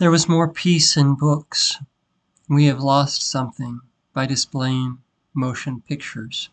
There was more peace in books. We have lost something by displaying motion pictures.